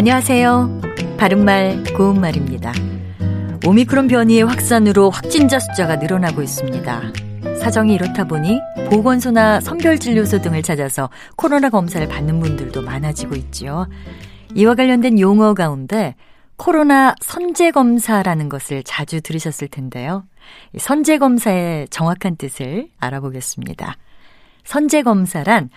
안녕하세요. 바른말 고운말입니다. 오미크론 변이의 확산으로 확진자 숫자가 늘어나고 있습니다. 사정이 이렇다 보니 보건소나 선별진료소 등을 찾아서 코로나 검사를 받는 분들도 많아지고 있지요. 이와 관련된 용어 가운데 코로나 선제검사라는 것을 자주 들으셨을 텐데요. 선제검사의 정확한 뜻을 알아보겠습니다. 선제검사란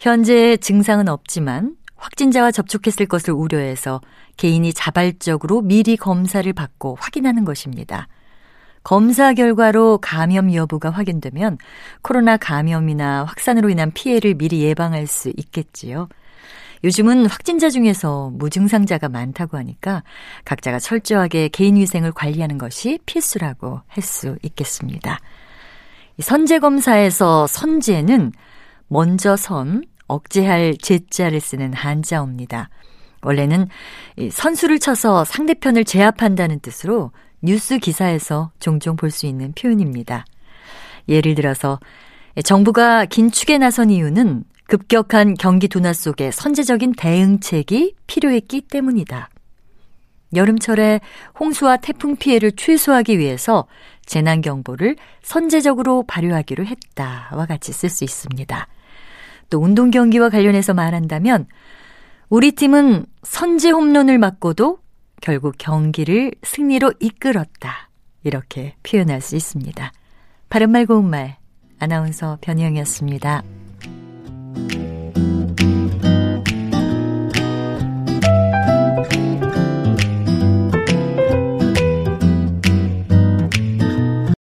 현재 증상은 없지만 확진자와 접촉했을 것을 우려해서 개인이 자발적으로 미리 검사를 받고 확인하는 것입니다. 검사 결과로 감염 여부가 확인되면 코로나 감염이나 확산으로 인한 피해를 미리 예방할 수 있겠지요. 요즘은 확진자 중에서 무증상자가 많다고 하니까 각자가 철저하게 개인위생을 관리하는 것이 필수라고 할 수 있겠습니다. 선제검사에서 선제는 먼저 선, 억제할 제자를 쓰는 한자어입니다. 원래는 선수를 쳐서 상대편을 제압한다는 뜻으로 뉴스 기사에서 종종 볼 수 있는 표현입니다. 예를 들어서 정부가 긴축에 나선 이유는 급격한 경기 둔화 속에 선제적인 대응책이 필요했기 때문이다. 여름철에 홍수와 태풍 피해를 최소화하기 위해서 재난경보를 선제적으로 발효하기로 했다와 같이 쓸 수 있습니다. 또 운동 경기와 관련해서 말한다면 우리 팀은 선제 홈런을 맞고도 결국 경기를 승리로 이끌었다. 이렇게 표현할 수 있습니다. 바른말 고운말 아나운서 변희영이었습니다.